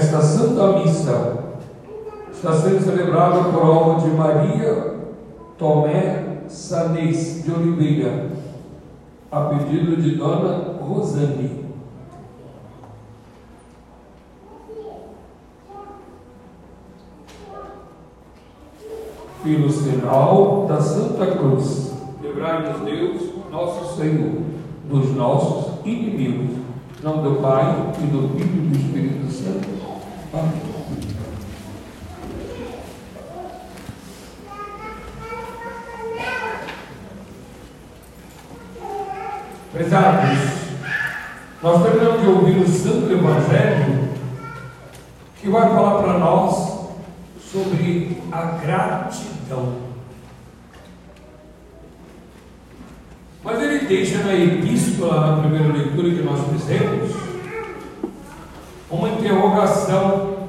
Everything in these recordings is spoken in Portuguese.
Esta Santa Missa está sendo celebrada por alma de Maria Tomé Sanês de Oliveira, a pedido de Dona Rosane. Pelo sinal da Santa Cruz, livrai-nos Deus, nosso Senhor, dos nossos inimigos. Em nome do Pai, e do Filho e do Espírito Santo. Prezados, nós terminamos de ouvir o Santo Evangelho que vai falar para nós sobre a gratidão. Mas ele deixa na epístola, na primeira leitura que nós fizemos, uma interrogação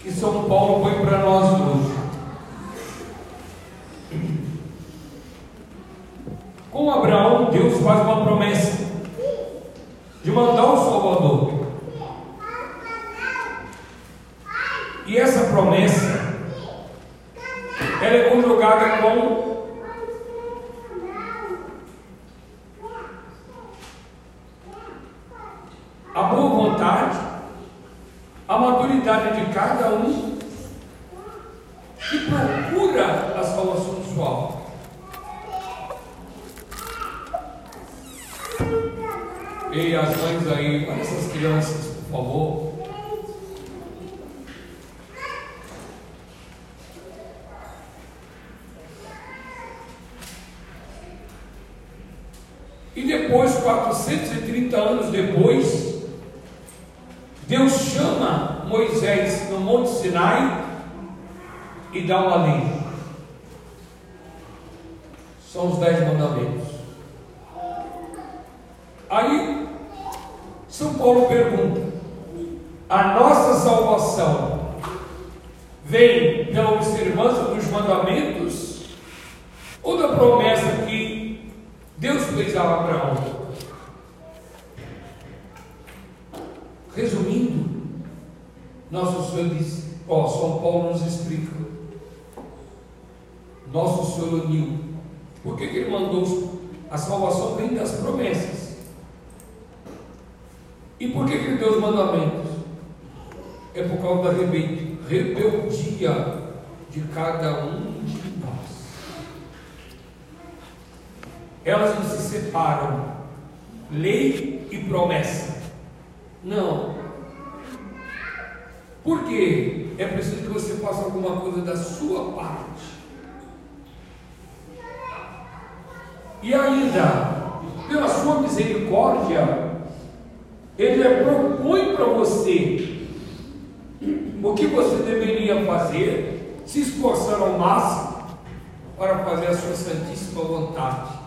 que São Paulo põe para nós hoje. Com Abraão, Deus faz uma promessa de mandar o Salvador. E essa promessa ela é conjugada com a boa vontade, de cada um que procura a salvação alma. Ei, as mães aí, olha essas crianças, por favor. E depois, 430 anos depois, Deus chama Moisés no Monte Sinai e dá uma lei. São os dez mandamentos. Aí, São Paulo pergunta: a nossa salvação vem pela observância dos mandamentos ou da promessa que Deus fez a Abraão? Resumindo, nosso Senhor diz, ó, São Paulo nos explica. Nosso Senhor uniu. Por que, que ele mandou? A salvação vem das promessas. E por que, que ele deu os mandamentos? É por causa da rebeldia de cada um de nós. Elas não se separam, lei e promessa. Não. Por quê? É preciso que você faça alguma coisa da sua parte. E ainda, pela sua misericórdia, ele propõe para você o que você deveria fazer, se esforçar ao máximo para fazer a sua santíssima vontade.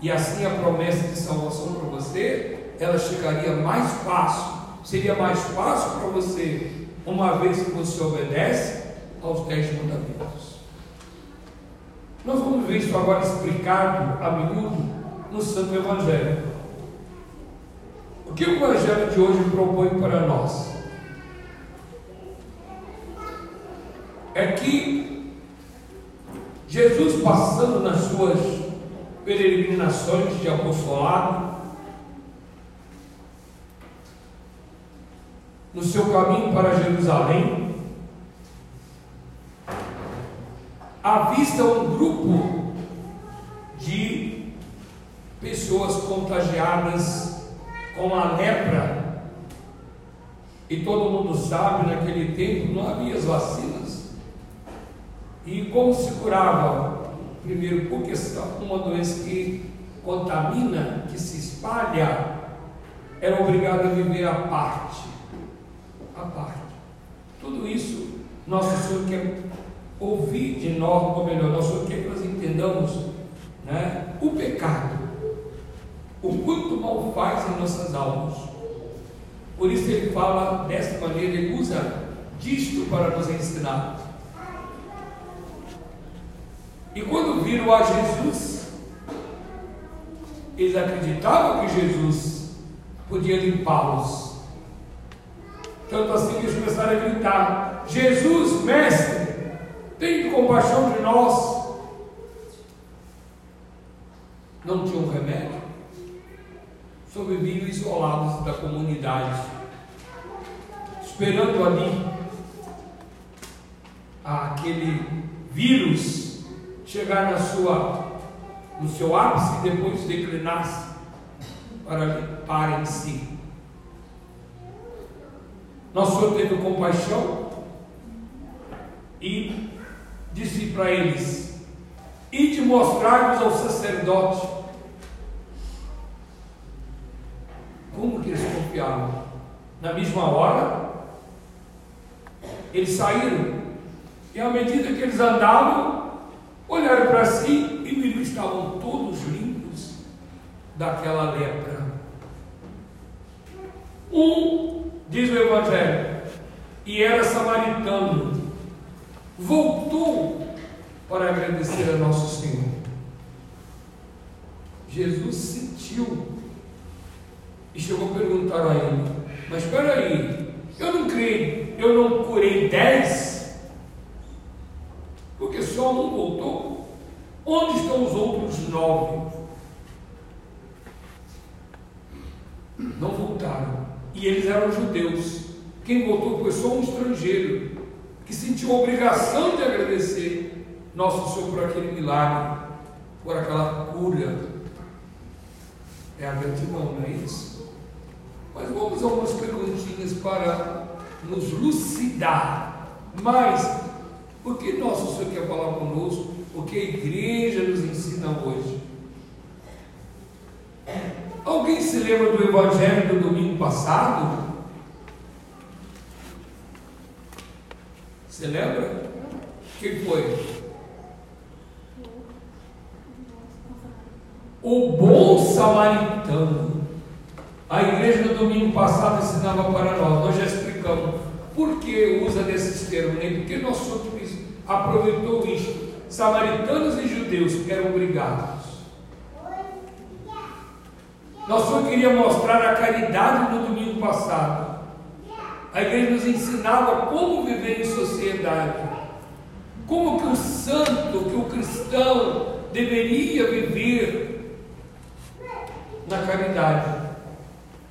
E assim a promessa de salvação para você, ela chegaria mais fácil. Seria mais fácil para você, uma vez que você obedece aos dez mandamentos. Nós vamos ver isso agora explicado a miúdo no Santo Evangelho. O que o Evangelho de hoje propõe para nós? É que Jesus, passando nas suas peregrinações de apostolado, no seu caminho para Jerusalém, avista um grupo de pessoas contagiadas com a lepra. E todo mundo sabe, naquele tempo não havia as vacinas. E como se curava? Primeiro, porque uma doença que contamina, que se espalha, era obrigado a viver à parte. À parte. Tudo isso, nosso Senhor quer ouvir de nós, ou melhor, Senhor quer que nós entendamos né, o pecado, o quanto mal faz em nossas almas. Por isso ele fala desta maneira, ele usa disto para nos ensinar. E quando viram a Jesus, eles acreditavam que Jesus podia limpá-los. Tanto assim que eles começaram a gritar: Jesus, mestre, tem compaixão de nós. Não tinham remédio. Sobreviviam isolados da comunidade, esperando ali aquele vírus chegar na sua, no seu ápice e depois declinasse para limpar em si. Nosso Senhor teve compaixão e disse para eles: e de mostrar-vos ao sacerdote. Como que eles confiavam? Na mesma hora, eles saíram, e à medida que eles andavam, olharam para si e estavam todos limpos daquela lepra. Um, diz o Evangelho, e era samaritano, voltou para agradecer a nosso Senhor. Jesus sentiu e chegou a perguntar a ele: Mas espera aí, eu não creio, eu não curei dez, porque só um voltou. Onde estão os outros nove? Não voltaram. E eles eram judeus. Quem voltou foi só um estrangeiro que sentiu a obrigação de agradecer nosso Senhor por aquele milagre, por aquela cura. É a gratidão, não é isso? Mas vamos a algumas perguntinhas para nos lucidar. Mas, o que nosso Senhor quer falar conosco? O que a igreja nos ensina hoje? Alguém se lembra do Evangelho do domingo passado? Você lembra? Que foi? O bom samaritano. A igreja no domingo passado ensinava para nós, nós já explicamos por que usa desses termos, nem porque nosso Senhor aproveitou isto. Samaritanos e judeus que eram obrigados. Nosso Senhor queria mostrar a caridade no domingo passado. A igreja nos ensinava como viver em sociedade, como que o santo, que o cristão deveria viver na caridade.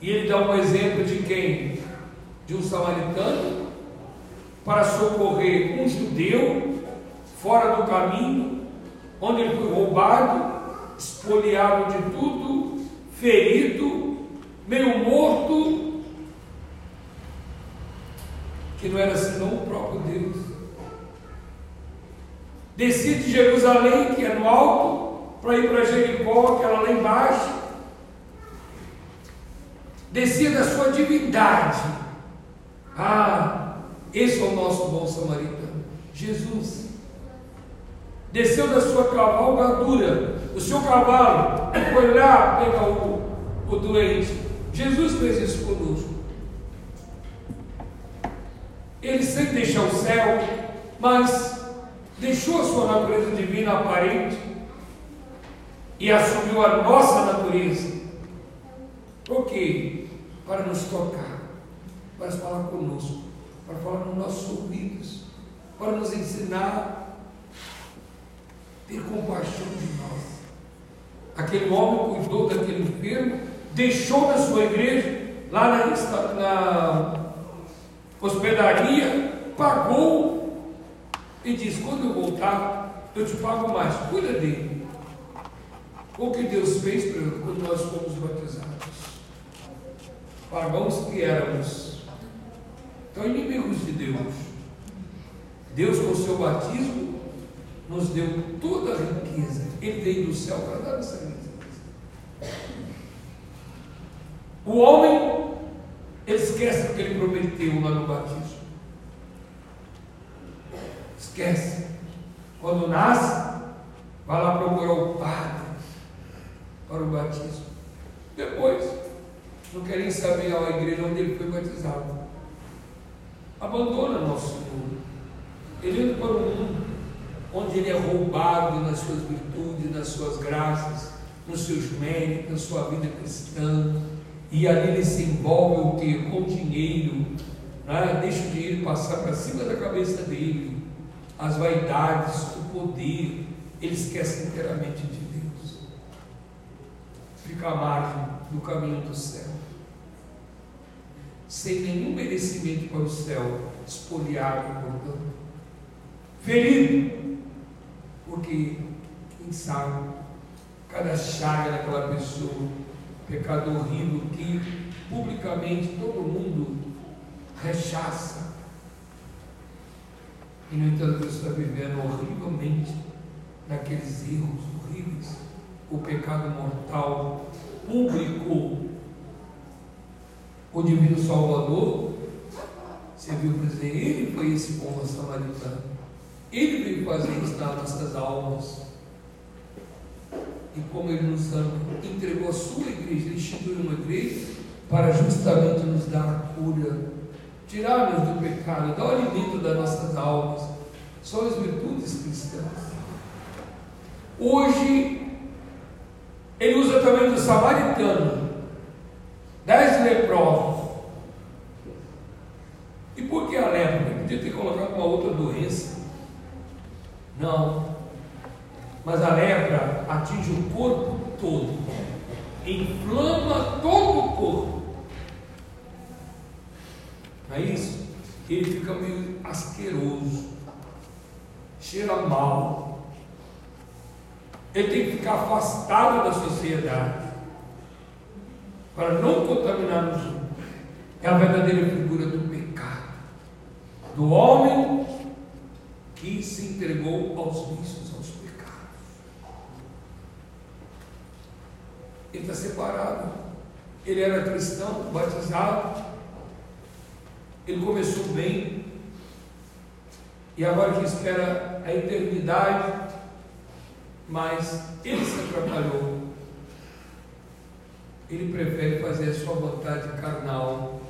E ele dá um exemplo de quem? De um samaritano para socorrer um judeu fora do caminho, onde ele foi roubado, espoliado de tudo, ferido, meio morto, que não era senão o próprio Deus. Descia de Jerusalém, que é no alto, para ir para Jericó, que era lá embaixo, descia da sua divindade. Ah, esse é o nosso bom samaritano, Jesus. Desceu da sua cavalgadura, o seu cavalo foi lá pegar o, o doente. Jesus fez isso conosco. Ele sem deixar o céu, mas deixou a sua natureza divina aparente e assumiu a nossa natureza. Por quê? Para nos tocar, para falar conosco, para falar nos nossos ouvidos, para nos ensinar a ter compaixão de nós. Aquele homem cuidou daquele enfermo, deixou na sua igreja, lá na, na hospedaria, pagou e disse: Quando eu voltar, eu te pago mais, cuida dele. O que Deus fez quando nós fomos batizados pagãos que éramos, então inimigos de Deus. Deus, com seu batismo, nos deu toda a riqueza. Ele veio do céu para dar essa riqueza. O homem, esquece o que ele prometeu lá no batismo. Esquece. Quando nasce, vai lá procurar o padre para o batismo. Depois, não querem saber a igreja onde ele foi batizado. Abandona nosso Senhor. Ele anda para o mundo, onde ele é roubado nas suas virtudes, nas suas graças, nos seus méritos, na sua vida cristã. E ali ele se envolve o que? Com dinheiro, né? deixa o dinheiro passar para cima da cabeça dele, as vaidades, o poder, ele esquece inteiramente de Deus. Fica à margem do caminho do céu. Sem nenhum merecimento para o céu, espoliado portanto. Ferido, porque quem sabe cada chaga daquela pessoa, pecado horrível que publicamente todo mundo rechaça. E no entanto você está vivendo horrivelmente naqueles erros horríveis, o pecado mortal público. O divino Salvador, você viu dizer, ele foi esse bom samaritano. Ele veio fazer isso nas nossas almas. E como ele nos entregou a sua igreja, ele instituiu uma igreja para justamente nos dar a cura, tirar-nos do pecado, dar o alimento das nossas almas. São as virtudes cristãs. Hoje, ele usa também do samaritano, dez leprosos. E por que a lepra? Podia ter colocado uma outra doença. Não. Mas a lepra atinge o corpo todo, inflama todo o corpo. Não é isso? Ele fica meio asqueroso, cheira mal. Ele tem que ficar afastado da sociedade para não contaminar os outros. É a verdadeira figura do pecado, do homem que se entregou aos vícios, aos pecados. Ele está separado. Ele era cristão, batizado. Ele começou bem. E agora que espera a eternidade, mas ele se atrapalhou. Ele prefere fazer a sua vontade carnal,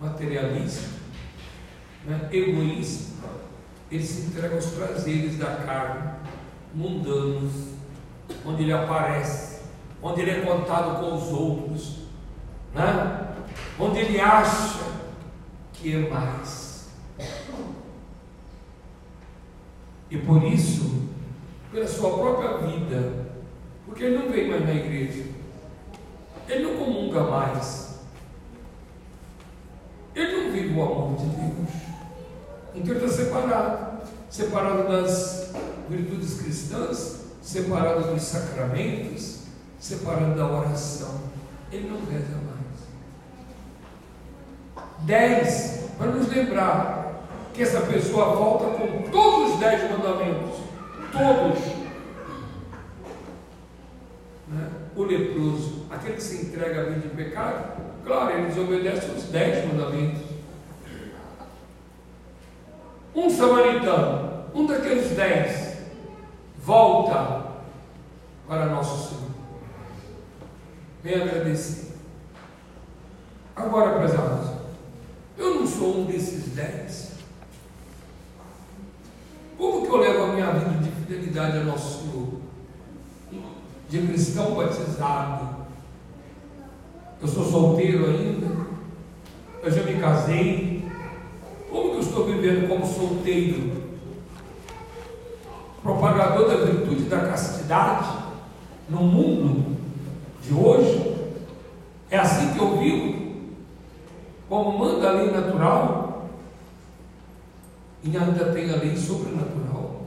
materialista, né? egoísta. Ele se entrega aos prazeres da carne, mundanos, onde ele aparece, onde ele é contado com os outros, né? onde ele acha que é mais. E por isso, pela sua própria vida, porque ele não vem mais na igreja, ele não comunga mais, ele não vive o amor de Deus, então ele está separado separado das virtudes cristãs, separado dos sacramentos, separado da oração. Ele não reza mais. Dez, para nos lembrar que essa pessoa volta com todos os dez mandamentos. Todos. Né? O leproso, aquele que se entrega à vida de pecado, claro, ele desobedece os dez mandamentos. Um samaritano, um daqueles dez, volta para nosso Senhor. Vem agradecer. Agora, prezados, eu não sou um desses dez. Como que eu levo a minha vida de fidelidade ao nosso Senhor? De cristão batizado. Eu sou solteiro ainda. Eu já me casei. Como que eu estou vivendo como solteiro? Propagador da virtude da castidade no mundo de hoje? É assim que eu vivo? Como manda a lei natural? E ainda tem a lei sobrenatural.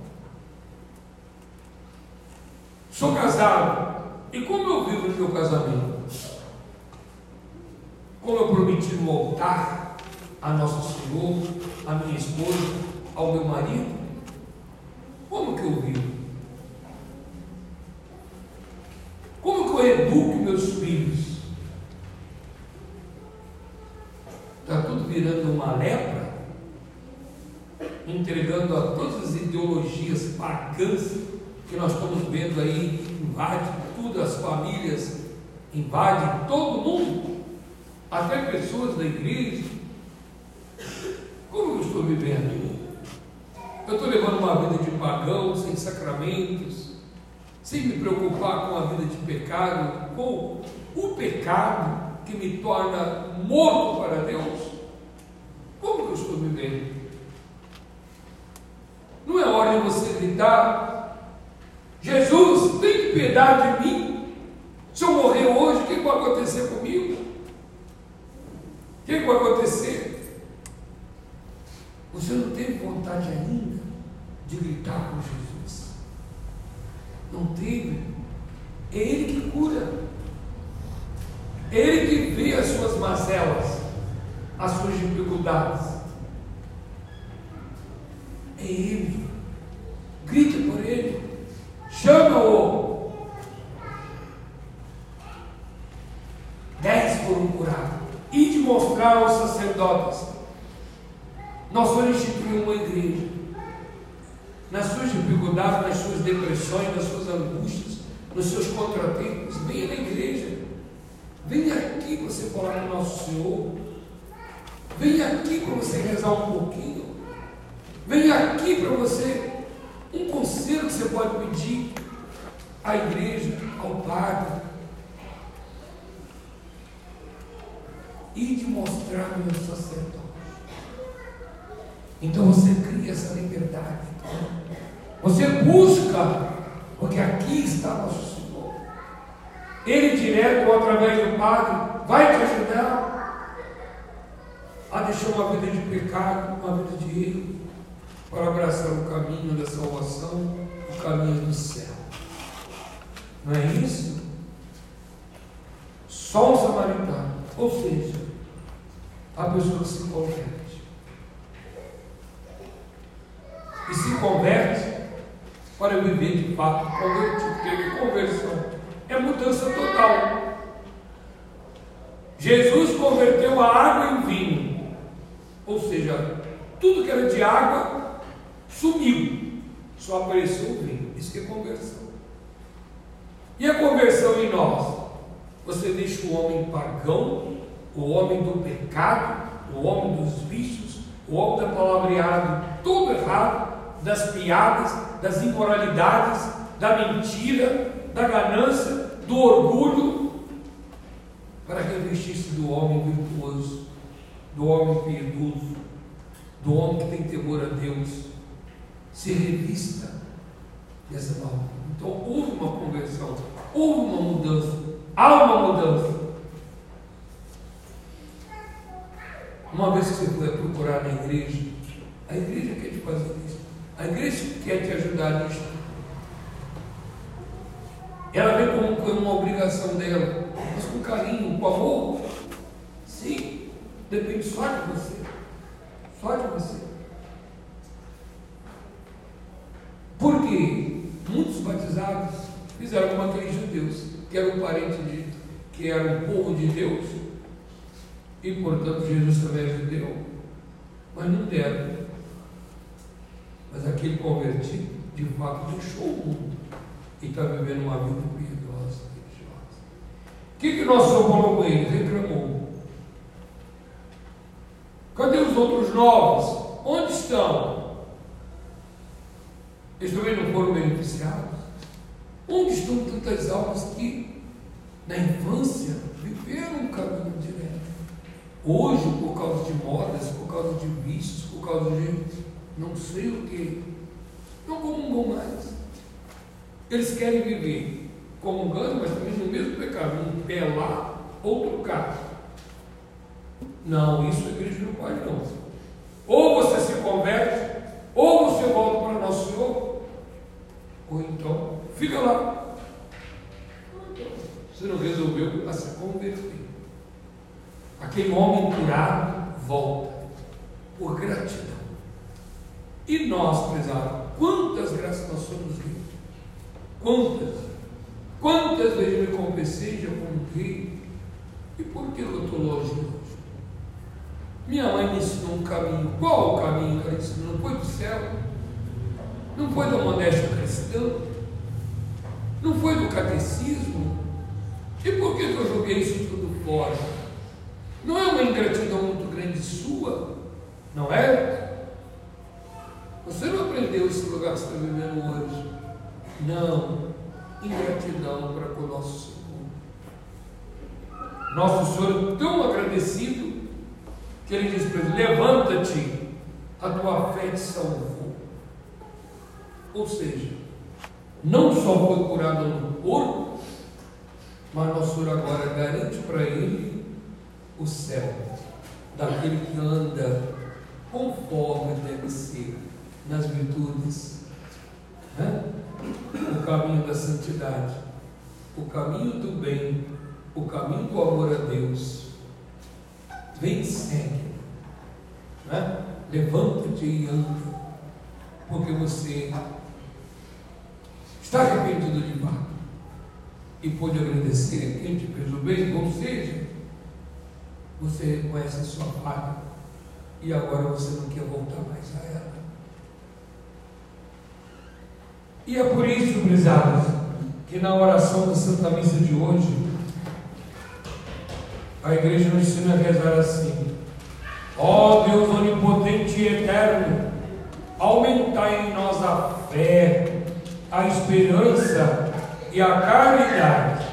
Sou casado. E como eu vivo no meu casamento? Como eu prometi no altar a Nosso Senhor, a minha esposa, ao meu marido? Como que eu vivo? Como que eu educo meus filhos? Está tudo virando uma lepra, entregando a todas as ideologias pagãs que nós estamos vendo aí, invade tudo, as famílias, invadem todo mundo, até pessoas da igreja. Como eu estou vivendo? Eu estou levando uma vida de pagão, sem sacramentos, sem me preocupar com a vida de pecado, com o pecado que me torna morto para Deus, como eu estou vivendo? Não é hora de você gritar, Jesus, tem piedade de mim. Se eu morrer hoje, o que vai acontecer comigo? O que vai acontecer? Você não teve vontade ainda de gritar com Jesus. Não teve. É Ele que cura. É Ele que vê as suas mazelas, as suas dificuldades. Ele. Grite por Ele. Chama-o. Dez foram curados. E de mostrar aos sacerdotes. Nós vamos instituir uma igreja. Nas suas dificuldades, nas suas depressões, nas suas angústias, nos seus contratempos, venha na igreja. Venha aqui você falar com o nosso Senhor. Venha aqui para você rezar um pouquinho. Venha aqui para você um conselho que você pode pedir à igreja, ao padre. E de mostrar ao meu sacerdote. Então você cria essa liberdade. Você busca, porque aqui está nosso Senhor. Ele direto ou através do Padre vai te ajudar a deixar uma vida de pecado, uma vida de erro, para abraçar o caminho da salvação, o caminho do céu. Não é isso? Só o samaritano, ou seja, a pessoa que se converte. E se converte para viver de fato convertido. Porque conversão é mudança total. Jesus converteu a água em vinho. Ou seja, tudo que era de água sumiu. Só apareceu o vinho. Isso é conversão. E a conversão em nós? Você deixa o homem pagão, o homem do pecado, o homem dos vícios, o homem da palavreado, tudo errado, das piadas, das imoralidades, da mentira, da ganância, do orgulho, para revestir-se do homem virtuoso, do homem piedoso, do homem que tem temor a Deus, se revista dessa nova. Então houve uma conversão, houve uma mudança, há uma mudança. Uma vez que você for procurar na igreja, a igreja quer te fazer isso. A igreja quer te ajudar nisso. Ela vem como, como uma obrigação dela, mas com carinho, com amor. Sim, depende só de você. Só de você. Porque muitos batizados fizeram como aqueles judeus, que eram parentes de, que eram povo de Deus, e portanto Jesus também é judeu, mas não deram mas aquele convertido, de fato, deixou o mundo e está vivendo uma vida piedosa, religiosa. O que, que nosso Senhor falou com ele? Reclamou. Cadê os outros novos? Onde estão? Eles também não foram beneficiados? Onde estão tantas almas que, na infância, viveram um caminho direto? Hoje, por causa de modas, por causa de vícios, por causa de não sei o que, não comungam mais. Eles querem viver comungando, mas também no mesmo pecado, um pé lá, outro cá. Não, isso a igreja não pode não. Ou você se converte, ou você volta para nosso Senhor, ou então fica lá. Você não resolveu a se converter. Aquele homem curado volta por gratidão. E nós, prezado, quantas graças nós somos ricos? Quantas? Quantas vezes me confessei, já contei? E por que eu estou longe hoje? Minha mãe me ensinou um caminho. Qual o caminho que ela ensinou? Foi do céu? Não foi da modéstia cristã? Não foi do catecismo? E por que eu joguei isso tudo fora? Não é uma ingratidão muito grande sua? Não é? Você não aprendeu esse lugar que está vivendo hoje. Não. Ingratidão para com o nosso Senhor. Nosso Senhor é tão agradecido que ele diz para ele: Levanta-te, a tua fé te salvou. Ou seja, não só foi curado no corpo, mas nosso Senhor agora garante para ele o céu, daquele que anda conforme deve ser nas virtudes, né? o caminho da santidade, o caminho do bem, o caminho do amor a Deus. Vem e segue, né? levanta-te e anda, porque você está arrependido de fato. E pode agradecer a quem te fez o bem, ou seja, você reconhece a sua falha e agora você não quer voltar mais a ela. E é por isso, brisados, que na oração da Santa Missa de hoje, a igreja nos ensina a rezar assim: Ó oh Deus onipotente e eterno, aumentai em nós a fé, a esperança e a caridade,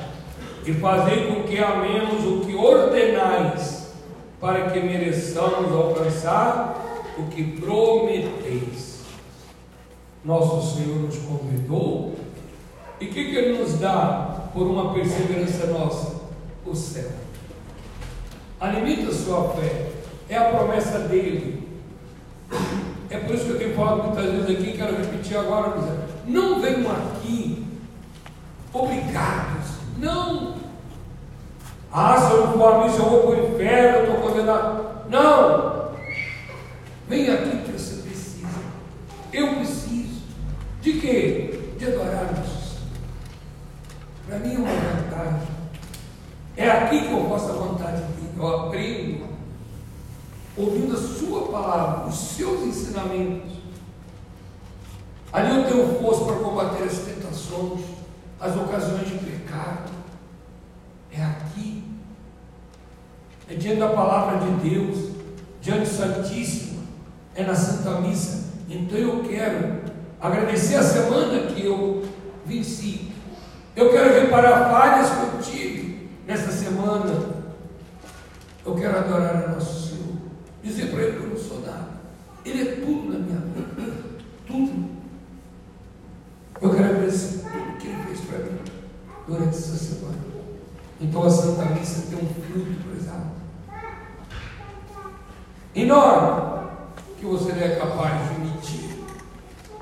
e fazei com que amemos o que ordenais, para que mereçamos alcançar o que prometeis. Nosso Senhor nos convidou, e o que, que Ele nos dá por uma perseverança nossa? O céu. Alimenta sua fé, é a promessa dele. É por isso que eu tenho falado muitas vezes aqui, quero repetir agora, não venham aqui obrigados. Não. Ah, se eu não for eu vou para o inferno, eu estou condenado. Não. Vem aqui que você precisa. Eu preciso. De quê? De adorar Senhor. Para mim é uma vantagem. É aqui que eu faço a vontade dele. Eu aprendo ouvindo a sua palavra, os seus ensinamentos. Ali eu tenho força para combater as tentações, as ocasiões de pecado. É aqui. É diante da palavra de Deus, diante do Santíssimo, é na Santa Missa. Então eu quero agradecer a semana que eu venci. Eu quero reparar falhas que eu tive nessa semana. Eu quero adorar a nosso Senhor. Dizer para Ele que eu não sou nada. Ele é tudo na minha vida. Tudo. Eu quero agradecer tudo que Ele fez para mim durante essa semana. Então a Santa Missa tem um fruto prezado. Enorme. Que você não é capaz de emitir.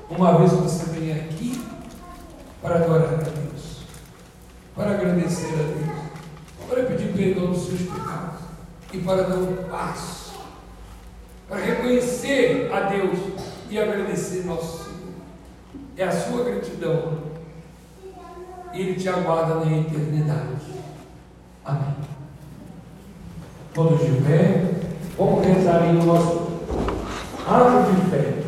Uma vez que você vem aqui para adorar a Deus. Para agradecer a Deus. Para pedir perdão dos seus pecados. E para dar um passo para reconhecer a Deus e agradecer nosso Senhor. É a sua gratidão. Ele te aguarda na eternidade. Amém. Todos de pé, vamos rezar em nosso ato de fé.